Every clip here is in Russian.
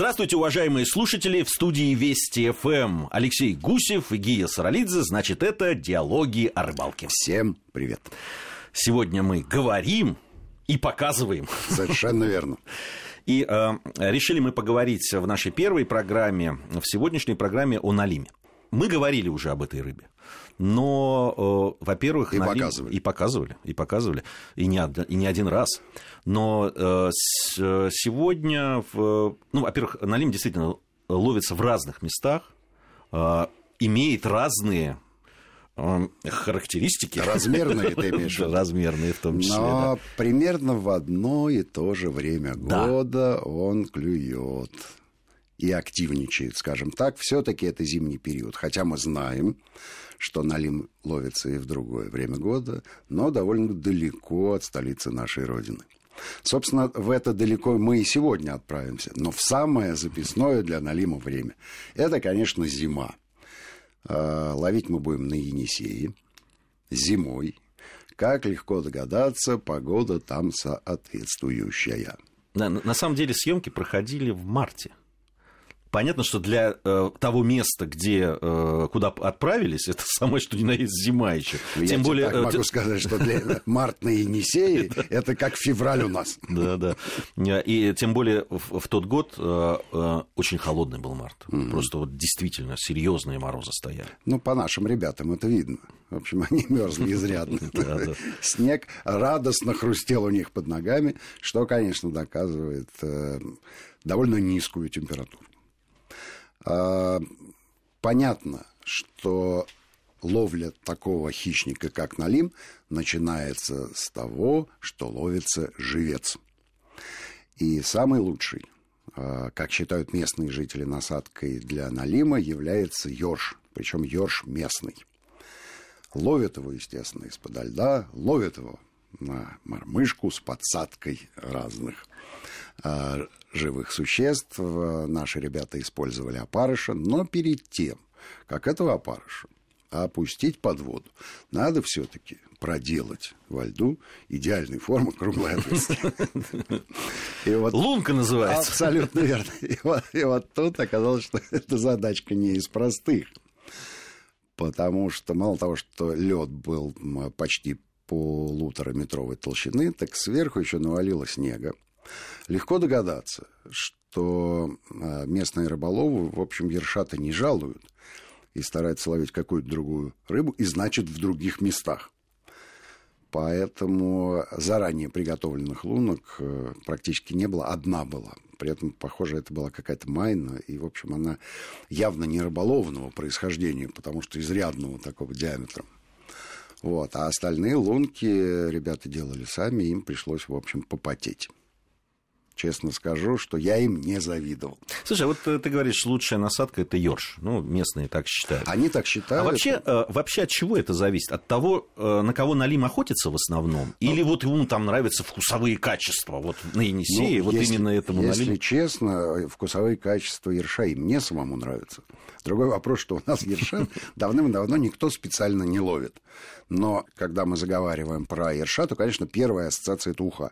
Здравствуйте, уважаемые слушатели, в студии Вести ФМ. Алексей Гусев и Гия Саралидзе, значит, это «Диалоги о рыбалке». Всем привет. Сегодня мы говорим и показываем. Совершенно верно. И э, решили мы поговорить в нашей первой программе, в сегодняшней программе о налиме. Мы говорили уже об этой рыбе. Но, э, во-первых, и налим... показывали. И показывали, и показывали, и не, од... и не один раз. Но э, с... сегодня, в... ну, во-первых, налим действительно ловится в разных местах, э, имеет разные э, характеристики. Размерные ты имеешь в виду? Размерные в том числе, Но да. примерно в одно и то же время Да. года он клюет и активничает, скажем так. Все-таки это зимний период. Хотя мы знаем, что налим ловится и в другое время года, но довольно далеко от столицы нашей Родины. Собственно, в это далеко мы и сегодня отправимся. Но в самое записное для налима время. Это, конечно, зима. А, Ловить мы будем на Енисее зимой. Как легко догадаться, погода там соответствующая. На на самом деле съемки проходили в марте. Понятно, что для э, того места, где, э, куда отправились, это самое что ни на есть зима еще. Я Тем более, так э, могу сказать, что для март на Енисее это как февраль у нас. Да, да. И тем более в, тот год э, э, очень холодный был март. Просто вот действительно серьезные морозы стояли. Ну, по нашим ребятам это видно. В общем, они мерзли изрядно. Снег радостно хрустел у них под ногами, что, конечно, доказывает э, довольно низкую температуру. А, Понятно, что ловля такого хищника, как налим, начинается с того, что ловится живец. И самый лучший, а, как считают местные жители, насадкой для налима является ёрш, причем ёрш местный. Ловят его, естественно, из-под льда, ловят его на мормышку с подсадкой разных живых существ. А, Наши ребята использовали опарыша, но перед тем, как этого опарыша опустить под воду, надо все-таки проделать во льду идеальной формы круглое отверстие. Вот Лунка называется. Абсолютно верно. И вот, и вот тут оказалось, что эта задачка не из простых. Потому что мало того, что лед был почти полутораметровой толщины, так сверху еще навалило снега. Легко догадаться, что а, местные рыболовы, в общем, ершата не жалуют и стараются ловить какую-то другую рыбу, и значит в других местах. Поэтому заранее приготовленных лунок э, практически не было. Одна была. При этом, похоже, это была какая-то майна. И, в общем, она явно не рыболовного происхождения, потому что изрядного такого диаметра. Вот. А остальные лунки ребята делали сами, им пришлось, в общем, попотеть. Честно скажу, что я им не завидовал. Слушай, вот э, ты говоришь, лучшая насадка это ёрш. Ну, местные так считают. Они так А считают. вообще, э, вообще от чего это зависит? От того, э, на кого Налим охотится в основном? Или вот ему там нравятся вкусовые качества? Вот на Енисее, Ну, вот если- именно этому Если Налиму? честно, вкусовые качества ерша и мне самому нравятся. Другой вопрос, что у нас ерша давным-давно никто специально не ловит. Но когда мы заговариваем про ерша, то, конечно, первая ассоциация – это уха.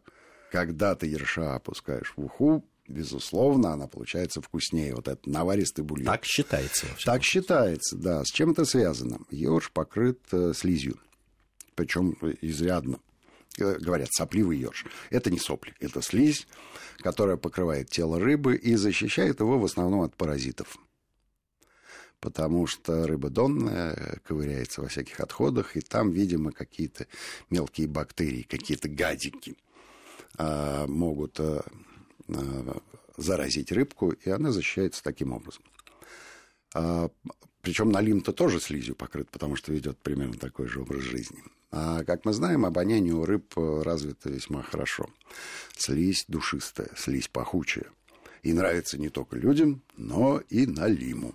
Когда ты ерша опускаешь в уху, безусловно, она получается вкуснее. Вот этот наваристый бульон. Так считается. Так считается, да. С чем это связано? Ёрш покрыт э, слизью. Причем изрядно. Э, Говорят, сопливый ёрш. Это не сопли, это слизь, которая покрывает тело рыбы и защищает его в основном от паразитов. Потому что рыба донная э, ковыряется во всяких отходах, и там, видимо, какие-то мелкие бактерии, какие-то гадики могут а, а, заразить рыбку, и она защищается таким образом. А, причем налим-то тоже слизью покрыт, потому что ведет примерно такой же образ жизни. А как мы знаем, обоняние у рыб э, развито весьма хорошо. Слизь душистая, слизь пахучая. И нравится не только людям, но и налиму.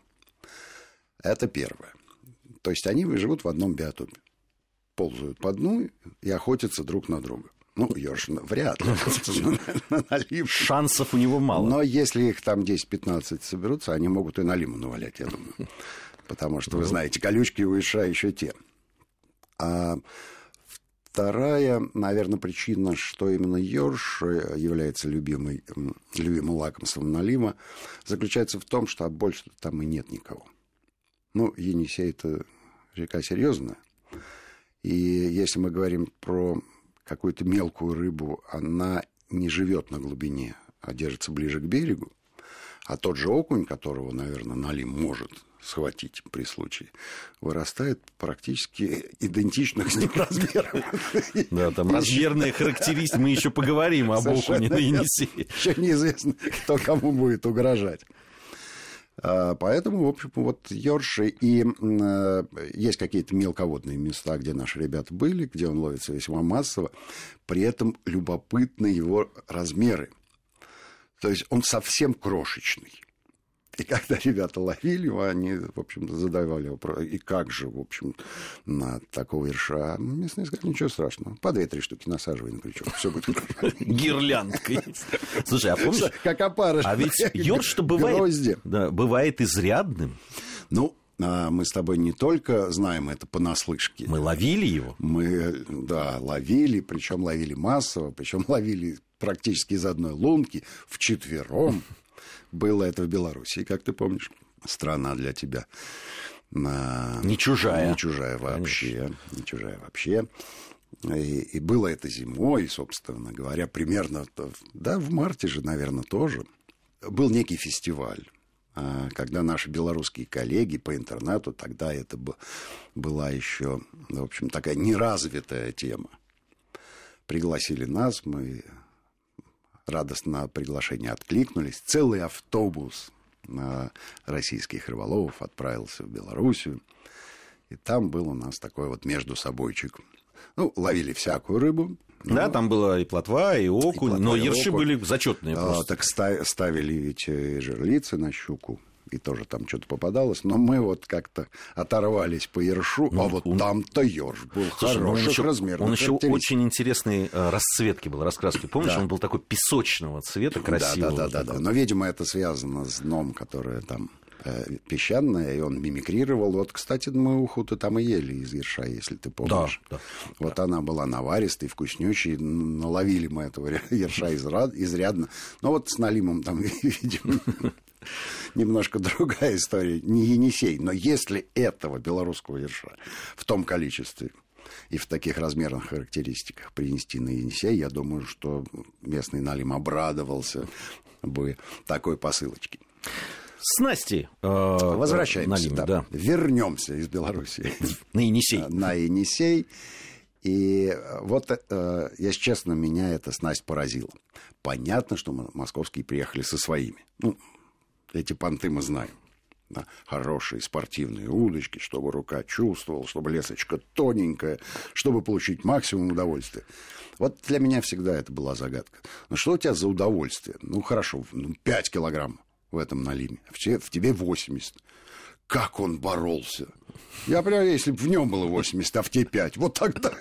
Это первое. То есть они живут в одном биотопе. Ползают по дну и охотятся друг на друга. Ну, ёж вряд ли. На. Шансов у него мало. Но если их там 10-15 соберутся, они могут и налиму навалять, я думаю. Потому что, вы знаете, колючки у Иша еще те. А вторая, наверное, причина, что именно Йорш является любимой, любимым лакомством налима, заключается в том, что больше там и нет никого. Ну, Енисей – это река серьезная. И если мы говорим про какую-то мелкую рыбу, она не живет на глубине, а держится ближе к берегу. А тот же окунь, которого, наверное, налим может схватить при случае, вырастает практически идентичных с ним размеров. Да, там размерные характеристики, мы еще поговорим об окуне на Енисее. Еще неизвестно, кто кому будет угрожать. А, поэтому, в общем, вот Йорши и э, есть какие-то мелководные места, где наши ребята были, где он ловится весьма массово. При этом любопытны его размеры. То есть он совсем крошечный. И когда ребята ловили его, они, в общем-то, задавали вопрос, и как же, в общем, на такого ерша? Ну, местные сказали, ничего страшного, по две-три штуки насаживай на крючок, все будет. Гирляндкой. Слушай, а помнишь? Как опарыш. А ведь ерш-то бывает, да, бывает изрядным. Ну, а мы с тобой не только знаем это понаслышке. Мы ловили его. Мы, да, ловили, причем ловили массово, причем ловили практически из одной лунки, вчетвером. Было это в Беларуси, как ты помнишь, страна для тебя. Не чужая. Не чужая вообще. Конечно. Не чужая вообще. И, и было это зимой, собственно говоря, примерно, да, в марте же, наверное, тоже. Был некий фестиваль, а, когда наши белорусские коллеги по интернету, тогда это была еще, в общем, такая неразвитая тема. Пригласили нас, мы радостно на приглашение откликнулись. Целый автобус российских рыболовов отправился в Белоруссию. И там был у нас такой вот между собойчик. Ну, ловили всякую рыбу. Да, там была и плотва, и окунь, и плотва, но и ерши окунь. были зачетные а, просто. Так ставили ведь и жерлицы на щуку и тоже там что-то попадалось, но мы вот как-то оторвались по ершу, ну, а вот он... там-то ерш был Слушай, ну, хороших он размеров. Он еще очень интересной э, расцветки был, раскраски. Помнишь, да. он был такой песочного цвета, красивого. Да, да, да, да. Но, видимо, это связано с дном, которое там э, песчаное, и он мимикрировал. Вот, кстати, мы уху-то там и ели из ерша, если ты помнишь. Да, да. Вот да. она была наваристой, вкуснющей. Наловили мы этого ерша изрядно. Но вот с налимом там, видимо, немножко другая история, не Енисей. Но если этого белорусского ерша в том количестве и в таких размерных характеристиках принести на Енисей, я думаю, что местный налим обрадовался бы такой посылочке. Снасти. Э, Возвращаемся. Налим, да. да. Вернемся из Беларуси. На Енисей. На Енисей. И вот, э, если честно, меня эта снасть поразила. Понятно, что московские приехали со своими. Ну, эти понты мы знаем. Да, хорошие спортивные удочки, чтобы рука чувствовала, чтобы лесочка тоненькая, чтобы получить максимум удовольствия. Вот для меня всегда это была загадка. Ну что у тебя за удовольствие? Ну хорошо, ну, 5 килограмм в этом налиме, в тебе 80 как он боролся. Я понимаю, если бы в нем было 80, а в те 5, вот тогда,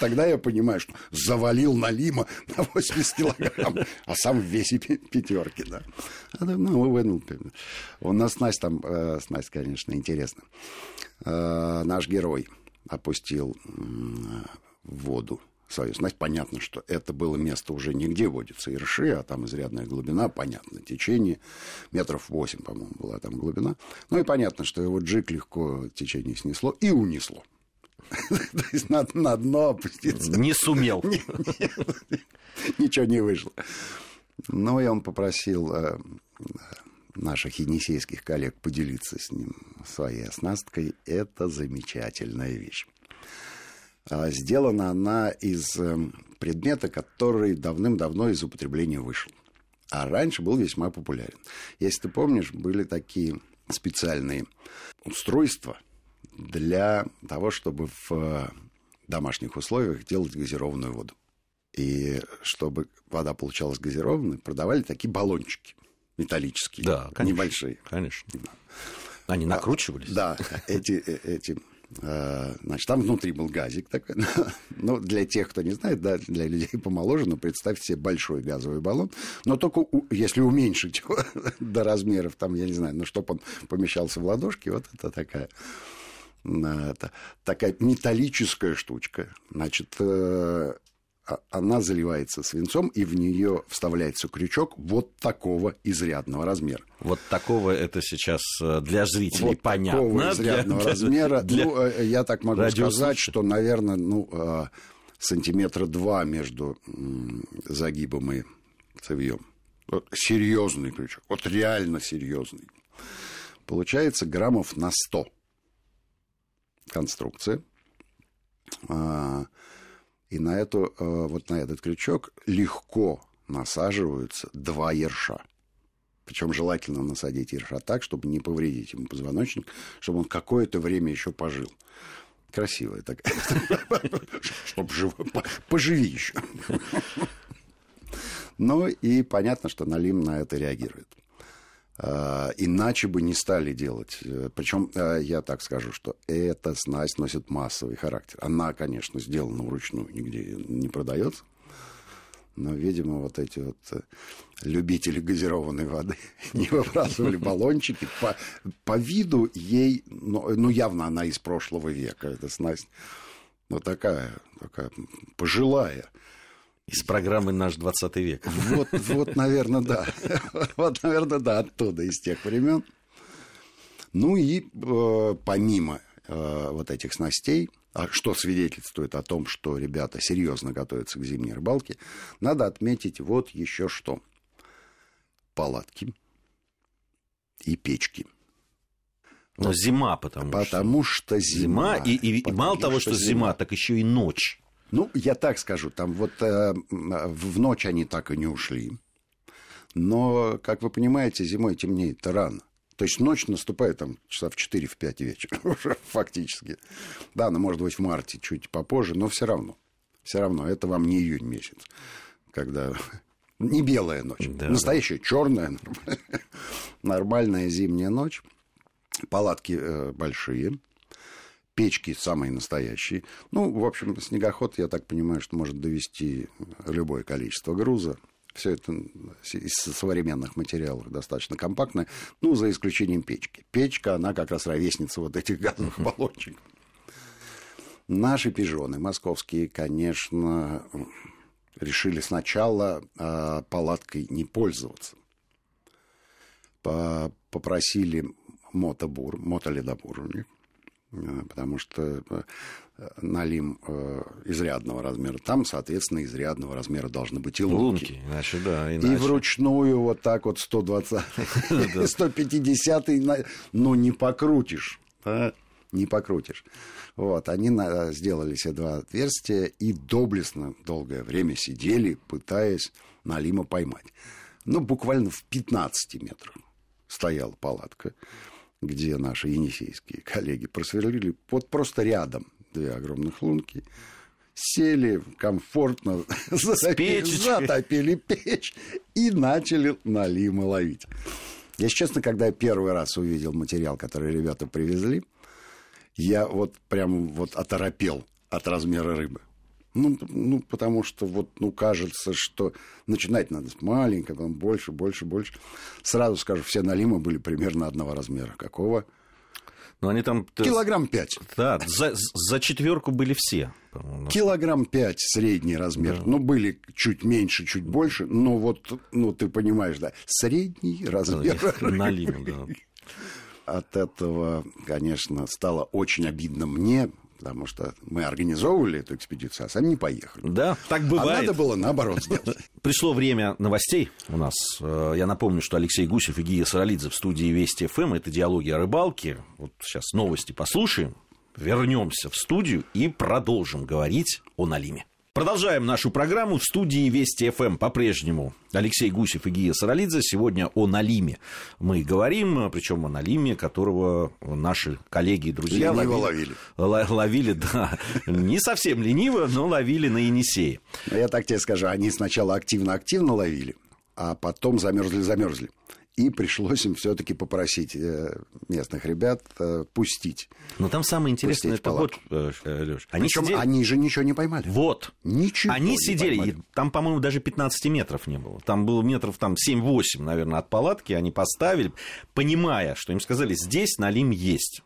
тогда я понимаю, что завалил Налима на 80 килограмм, а сам в весе пятерки, да. Ну, вынул. У нас снасть там, э, снасть, конечно, интересно. Э, наш герой опустил в воду свою снасть. Понятно, что это было место уже нигде водится Ирши, а там изрядная глубина, понятно, течение. Метров 8, по-моему, была там глубина. Ну и понятно, что его джик легко течение снесло и унесло. То есть на, на дно опуститься. Не сумел. Ничего не вышло. Ну, и он попросил э, наших енисейских коллег поделиться с ним своей оснасткой. Это замечательная вещь. А, сделана она из эм, предмета, который давным-давно из употребления вышел. А раньше был весьма популярен. Если ты помнишь, были такие специальные устройства для того, чтобы в э, домашних условиях делать газированную воду. И чтобы вода получалась газированной, продавали такие баллончики металлические, да, конечно, небольшие. Конечно. Они накручивались? Да, эти, э, эти значит, там внутри был газик такой. ну, для тех, кто не знает, да, для людей помоложе, но представьте себе большой газовый баллон. Но только если уменьшить его до размеров, там, я не знаю, ну, чтобы он помещался в ладошки, вот это такая Это такая металлическая штучка. Значит, э, она заливается свинцом, и в нее вставляется крючок вот такого изрядного размера. Вот такого это сейчас э, для зрителей вот понятно. Такого изрядного для, размера. Для, ну, э, я так могу сказать, что, наверное, ну, э, сантиметра два между загибом и цевьем. Вот серьезный крючок. Вот реально серьезный. Получается граммов на 100 конструкция. И на, эту, э, вот на этот крючок легко насаживаются два ерша. Причем желательно насадить ерша так, чтобы не повредить ему позвоночник, чтобы он какое-то время еще пожил. Красивая такая. Чтобы поживи еще. Ну и понятно, что Налим на это реагирует. А, иначе бы не стали делать. Э, Причем э, я так скажу, что эта снасть носит массовый характер. Она, конечно, сделана вручную, нигде не продается. Но, видимо, вот эти вот э, любители газированной воды не выбрасывали баллончики. По, по виду ей, ну, ну, явно она из прошлого века, эта снасть. Ну, такая, такая пожилая. Из программы «Наш 20 век». Вот, вот, наверное, да. Вот, наверное, да, оттуда, из тех времен. Ну и э, помимо э, вот этих снастей, а что свидетельствует о том, что ребята серьезно готовятся к зимней рыбалке, надо отметить вот еще что. Палатки и печки. Но вот. зима, потому, потому что... зима. зима и, и, и мало того, что, что зима, зима, так еще и ночь. Ну, я так скажу, там вот э, в ночь они так и не ушли. Но, как вы понимаете, зимой темнеет рано. То есть ночь наступает там часа в 4 в 5 вечера уже фактически. Да, она может быть в марте чуть попозже, но все равно. Все равно это вам не июнь месяц, когда не белая ночь, да, настоящая да. черная нормальная зимняя ночь. Палатки э, большие, печки самые настоящие. Ну, в общем, снегоход, я так понимаю, что может довести любое количество груза. Все это из современных материалов достаточно компактное, ну, за исключением печки. Печка, она как раз ровесница вот этих газовых баллончиков. Наши пижоны московские, конечно, решили сначала э, палаткой не пользоваться. По попросили мотобур, мотоледобур у них, потому что э, налим э, изрядного размера. Там, соответственно, изрядного размера должны быть и лунки. Лунки, иначе, да, иначе. И вручную вот так вот 120, 150, ну, не покрутишь. Не покрутишь. Вот, они сделали себе два отверстия и доблестно долгое время сидели, пытаясь налима поймать. Ну, буквально в 15 метрах стояла палатка где наши енисейские коллеги просверлили вот просто рядом две огромных лунки, сели комфортно, затопили, затопили печь и начали налимы ловить. Если честно, когда я первый раз увидел материал, который ребята привезли, я вот прям вот оторопел от размера рыбы. Ну, ну, потому что вот, ну, кажется, что начинать надо с маленького, потом больше, больше, больше. Сразу скажу, все налимы были примерно одного размера. Какого? Ну, они там... Килограмм пять. Да, за, за четверку были все. Килограмм пять средний размер. Да. Ну, были чуть меньше, чуть больше, но вот, ну, ты понимаешь, да, средний размер. Налим, да. От этого, конечно, стало очень обидно мне, потому что мы организовывали эту экспедицию, а сами не поехали. Да, так бывает. А надо было наоборот сделать. Пришло время новостей у нас. Э, я напомню, что Алексей Гусев и Гия Саралидзе в студии Вести ФМ. Это диалоги о рыбалке. Вот сейчас новости послушаем, вернемся в студию и продолжим говорить о Налиме. Продолжаем нашу программу в студии Вести ФМ по-прежнему. Алексей Гусев и Гия Саралидзе. Сегодня о Налиме мы говорим, причем о Налиме, которого наши коллеги и друзья лениво ловили. Ловили, ловили да, не совсем лениво, но ловили на Енисее. Я так тебе скажу, они сначала активно-активно ловили, а потом замерзли-замерзли. И пришлось им все-таки попросить э, местных ребят э, пустить. Но там самое интересное, это вот, э, Леш, они, сидели... они же ничего не поймали. Вот. Ничего Они сидели, поймали. там, по-моему, даже 15 метров не было. Там было метров там, 7-8, наверное, от палатки. Они поставили, понимая, что им сказали, здесь налим есть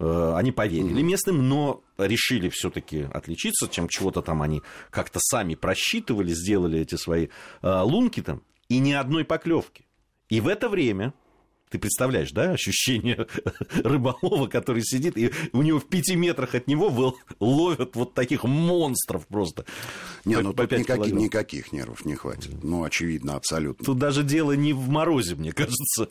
они поверили местным, но решили все-таки отличиться, чем чего-то там они как-то сами просчитывали, сделали эти свои лунки там, и ни одной поклевки. И в это время ты представляешь, да, ощущение рыболова, который сидит, и у него в пяти метрах от него ловят вот таких монстров просто. Не, по, ну по тут никаких, никаких нервов не хватит. Ну, очевидно, абсолютно. Тут даже дело не в морозе, мне кажется.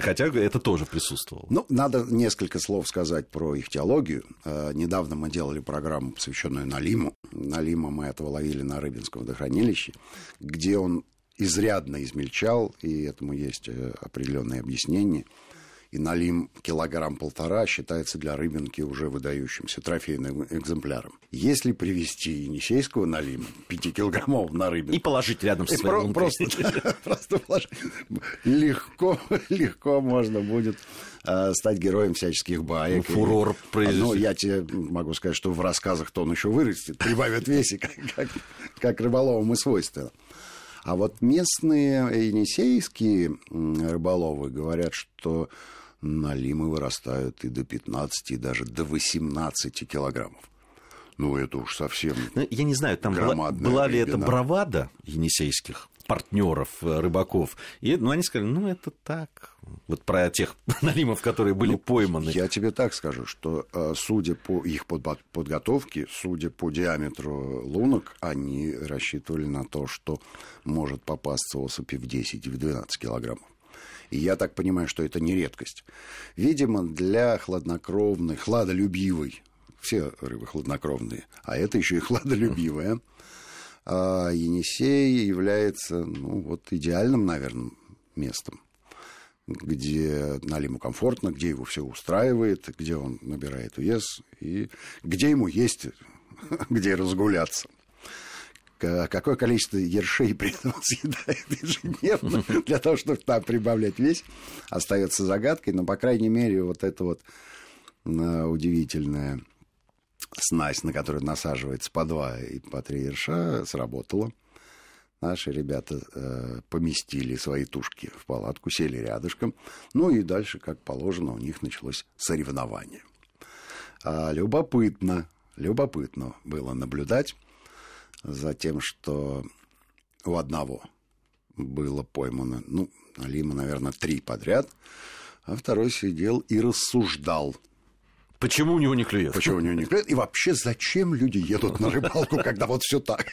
Хотя это тоже присутствовало. Ну, надо несколько слов сказать про их теологию. Э, недавно мы делали программу, посвященную Налиму. Налима мы этого ловили на Рыбинском водохранилище, где он изрядно измельчал, и этому есть э, определенные объяснения. И налим килограмм-полтора считается для рыбинки уже выдающимся трофейным экземпляром. Если привезти енисейского налима, 5-килограммового на рыбинку... И положить рядом с своей про- Просто, просто положить. Легко, легко можно будет э, стать героем всяческих баек. Ну, фурор произойдет. Ну, я тебе могу сказать, что в рассказах-то он еще вырастет, прибавят весе, как, как, как рыболовам и свойственно. А вот местные енисейские рыболовы говорят, что налимы вырастают и до 15, и даже до 18 килограммов. Ну, это уж совсем ну, Я не знаю, там была, была ли это бравада енисейских партнеров, э, рыбаков. И ну, они сказали, ну, это так. Вот про тех налимов, которые были ну, пойманы. Я тебе так скажу, что э, судя по их подготовке, судя по диаметру лунок, они рассчитывали на то, что может попасться особи в 10 и в 12 килограммов. И я так понимаю, что это не редкость. Видимо, для хладнокровной, хладолюбивой, все рыбы хладнокровные, а это еще и хладолюбивая, а Енисей является ну, вот идеальным, наверное, местом, где Налиму комфортно, где его все устраивает, где он набирает вес и где ему есть где разгуляться. Какое количество ершей при этом съедает ежедневно для того, чтобы там прибавлять вес, остается загадкой, но, по крайней мере, вот это вот а, удивительное снасть, на которую насаживается по два и по три ерша, сработала. Наши ребята э, поместили свои тушки в палатку, сели рядышком. Ну и дальше, как положено, у них началось соревнование. А любопытно, любопытно было наблюдать за тем, что у одного было поймано, ну, Алима, наверное, три подряд, а второй сидел и рассуждал – Почему у него не клюет? Почему у него не клюет? И вообще, зачем люди едут на рыбалку, когда вот все так?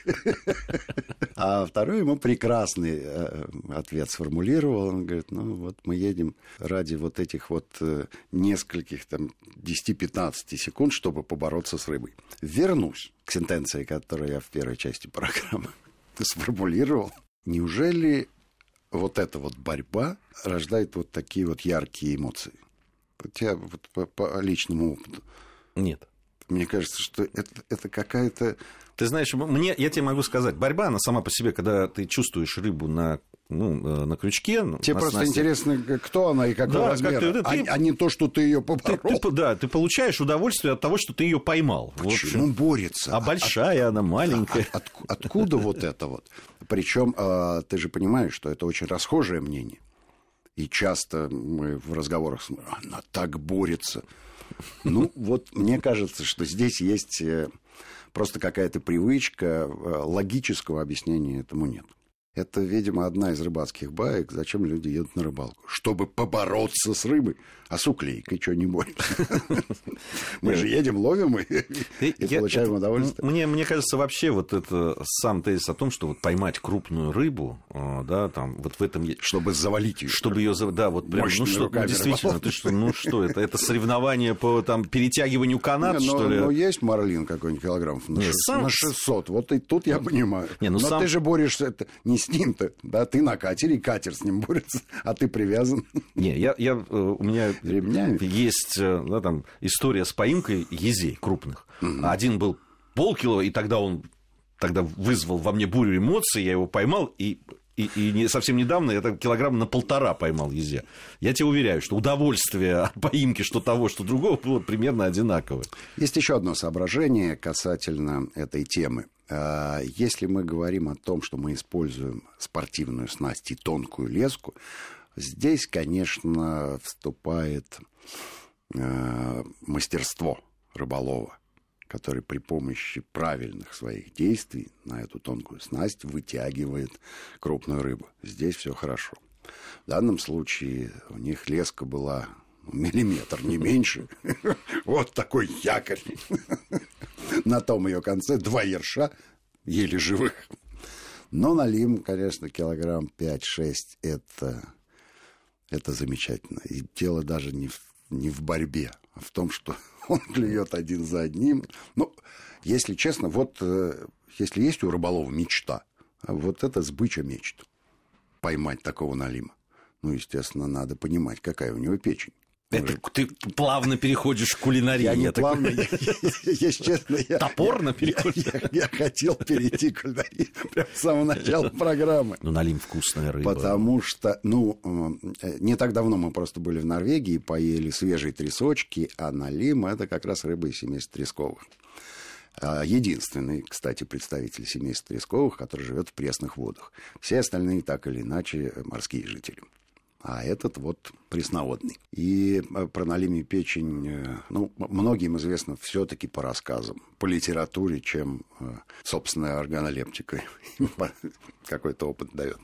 А второй ему прекрасный э, ответ сформулировал. Он говорит, ну вот мы едем ради вот этих вот э, нескольких там 10-15 секунд, чтобы побороться с рыбой. Вернусь к сентенции, которую я в первой части программы сформулировал. Неужели вот эта вот борьба рождает вот такие вот яркие эмоции? У тебя вот по, по личному опыту? Нет. Мне кажется, что это, это какая-то... Ты знаешь, мне, я тебе могу сказать, борьба, она сама по себе, когда ты чувствуешь рыбу на ну, э, на крючке. Тебе просто снасти. интересно, кто она и какого да, размера, как ты, а, а не то, что ты ее поборол. Ты, ты, да, ты получаешь удовольствие от того, что ты ее поймал. Почему борется? А большая от, она, маленькая. От, от, откуда вот это вот? Причем а, ты же понимаешь, что это очень расхожее мнение. И часто мы в разговорах смотрим, она так борется. Ну, вот мне кажется, что здесь есть э, просто какая-то привычка, э, логического объяснения этому нет. Это, видимо, одна из рыбацких баек, зачем люди едут на рыбалку. Чтобы побороться с рыбой. А с уклейкой что не боремся? Мы же едем, ловим и получаем удовольствие. Мне, мне кажется, вообще вот это сам тезис о том, что вот поймать крупную рыбу, а, да, там вот в этом... Чтобы завалить ее. Чтобы ее, да, вот прям, ну что, действительно, ты что, ну что это, это соревнование по там перетягиванию канат, что ли? Ну, есть марлин какой-нибудь килограммов на 600, вот и тут я понимаю. Но ты же борешься не с ним-то, да, ты на катере, катер с ним борется, а ты привязан. Не, я, я, э, у меня Ремнями. есть э, да, там, история с поимкой езей крупных. Угу. Один был полкило, и тогда он тогда вызвал во мне бурю эмоций, я его поймал, и И, и не, совсем недавно я так килограмм на полтора поймал езе. Я тебе уверяю, что удовольствие от поимки что того, что другого было примерно одинаковое. Есть еще одно соображение касательно этой темы. А, если мы говорим о том, что мы используем спортивную снасть и тонкую леску, здесь, конечно, вступает а, мастерство рыболова который при помощи правильных своих действий на эту тонкую снасть вытягивает крупную рыбу. Здесь все хорошо. В данном случае у них леска была миллиметр, не меньше. Вот такой якорь. На том ее конце два ерша, еле живых. Но налим, конечно, килограмм 5-6 это, это замечательно. И дело даже не в, не в борьбе, а в том, что он клюет один за одним. Ну, если честно, вот э, если есть у рыболова мечта, вот это сбыча мечт. Поймать такого налима. Ну, естественно, надо понимать, какая у него печень. Это ты плавно переходишь к кулинарии. Я не плавно, если честно, я... Топорно переходишь? Я хотел перейти к кулинарии прямо с самого начала программы. Ну, налим вкусная рыба. Потому что, ну, э, не так давно мы просто были в Норвегии, поели свежие трясочки, а налим – это как раз рыба из семейства тресковых. А, единственный, кстати, представитель семейства тресковых, который живет в пресных водах. Все остальные так или иначе морские жители а этот вот пресноводный. И э, про налимию печень, э, ну, многим известно все-таки по рассказам, по литературе, чем э, собственная органолептика какой-то опыт дает.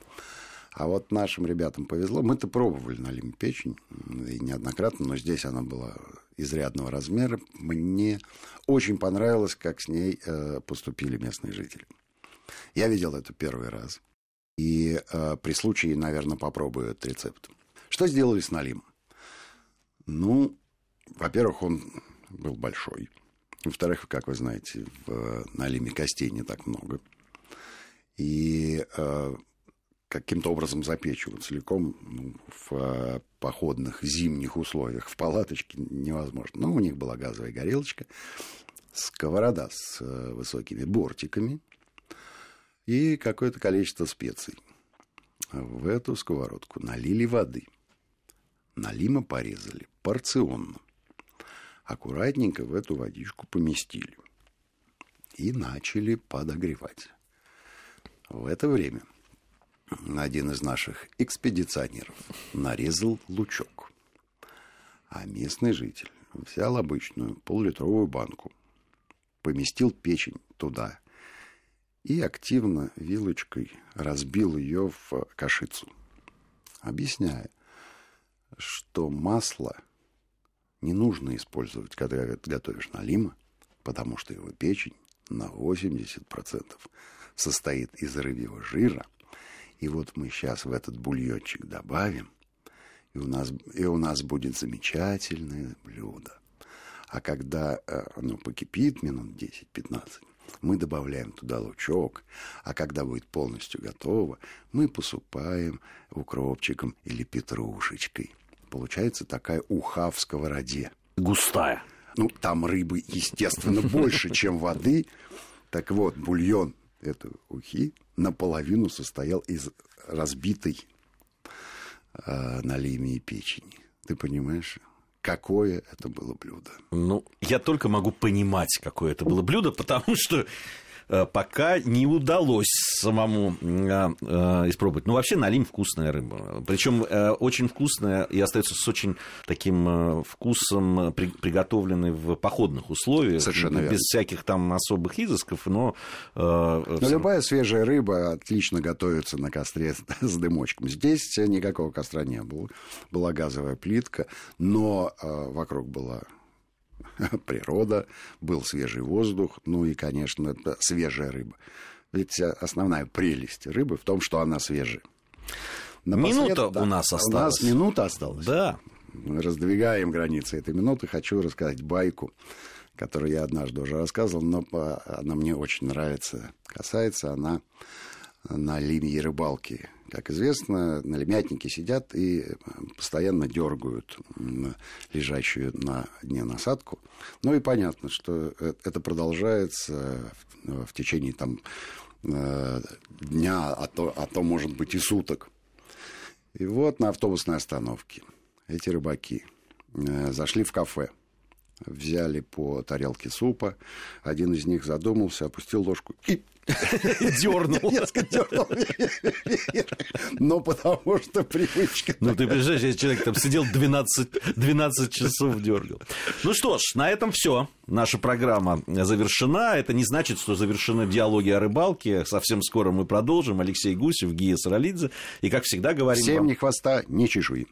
А вот нашим ребятам повезло. Мы-то пробовали налим печень, и неоднократно, но здесь она была изрядного размера. Мне очень понравилось, как с ней поступили местные жители. Я видел это первый раз. И э, при случае, наверное, попробую этот рецепт. Что сделали с налимом? Ну, во-первых, он был большой. Во-вторых, как вы знаете, в налиме костей не так много. И э, каким-то образом запечь его целиком ну, в э, походных зимних условиях в палаточке невозможно. Но у них была газовая горелочка, сковорода с э, высокими бортиками – и какое-то количество специй. В эту сковородку налили воды. Налима порезали порционно. Аккуратненько в эту водичку поместили. И начали подогревать. В это время один из наших экспедиционеров нарезал лучок. А местный житель взял обычную полулитровую банку, поместил печень туда и активно вилочкой разбил ее в кашицу, объясняя, что масло не нужно использовать, когда готовишь налима, потому что его печень на 80% состоит из рыбьего жира. И вот мы сейчас в этот бульончик добавим, и у нас, и у нас будет замечательное блюдо. А когда э, оно покипит минут 10-15, мы добавляем туда лучок, а когда будет полностью готово, мы посыпаем укропчиком или петрушечкой. Получается такая уха в сковороде. Густая. Ну, там рыбы, естественно, больше, чем воды. Так вот, бульон этой ухи наполовину состоял из разбитой э, на лимии печени. Ты понимаешь? Какое это было блюдо. Ну, я только могу понимать, какое это было блюдо, потому что пока не удалось самому э, э, испробовать. Ну, вообще, налим вкусная рыба. Причем очень вкусная и остается с очень таким вкусом, приготовленной в походных условиях. Совершенно Без всяких там особых изысков, но... Но любая свежая рыба отлично готовится на костре с дымочком. Здесь никакого костра не было. Была газовая плитка, но вокруг была природа, был свежий воздух, ну и, конечно, это свежая рыба. Ведь основная прелесть рыбы в том, что она свежая. Напослед... Минута да, у нас осталась. У нас минута осталась. Да. Мы раздвигаем границы этой минуты. Хочу рассказать байку, которую я однажды уже рассказывал, но она мне очень нравится. Касается она на линии рыбалки как известно, налимятники сидят и э, постоянно дергают лежащую на дне насадку. Ну и понятно, что э, это продолжается в течение там э, дня, а то, а то, может быть, и суток. И вот на автобусной остановке эти рыбаки э, зашли в кафе, взяли по тарелке супа, один из них задумался, опустил ложку и Дернул. Резко дернул. Но потому что привычка. Ну, ты представляешь, если человек там сидел 12, 12 часов дергал. Ну что ж, на этом все. Наша программа завершена. Это не значит, что завершены диалоги о рыбалке. Совсем скоро мы продолжим. Алексей Гусев, Гия Саралидзе. И, как всегда, говорим Всем вам... ни хвоста, ни чешуи.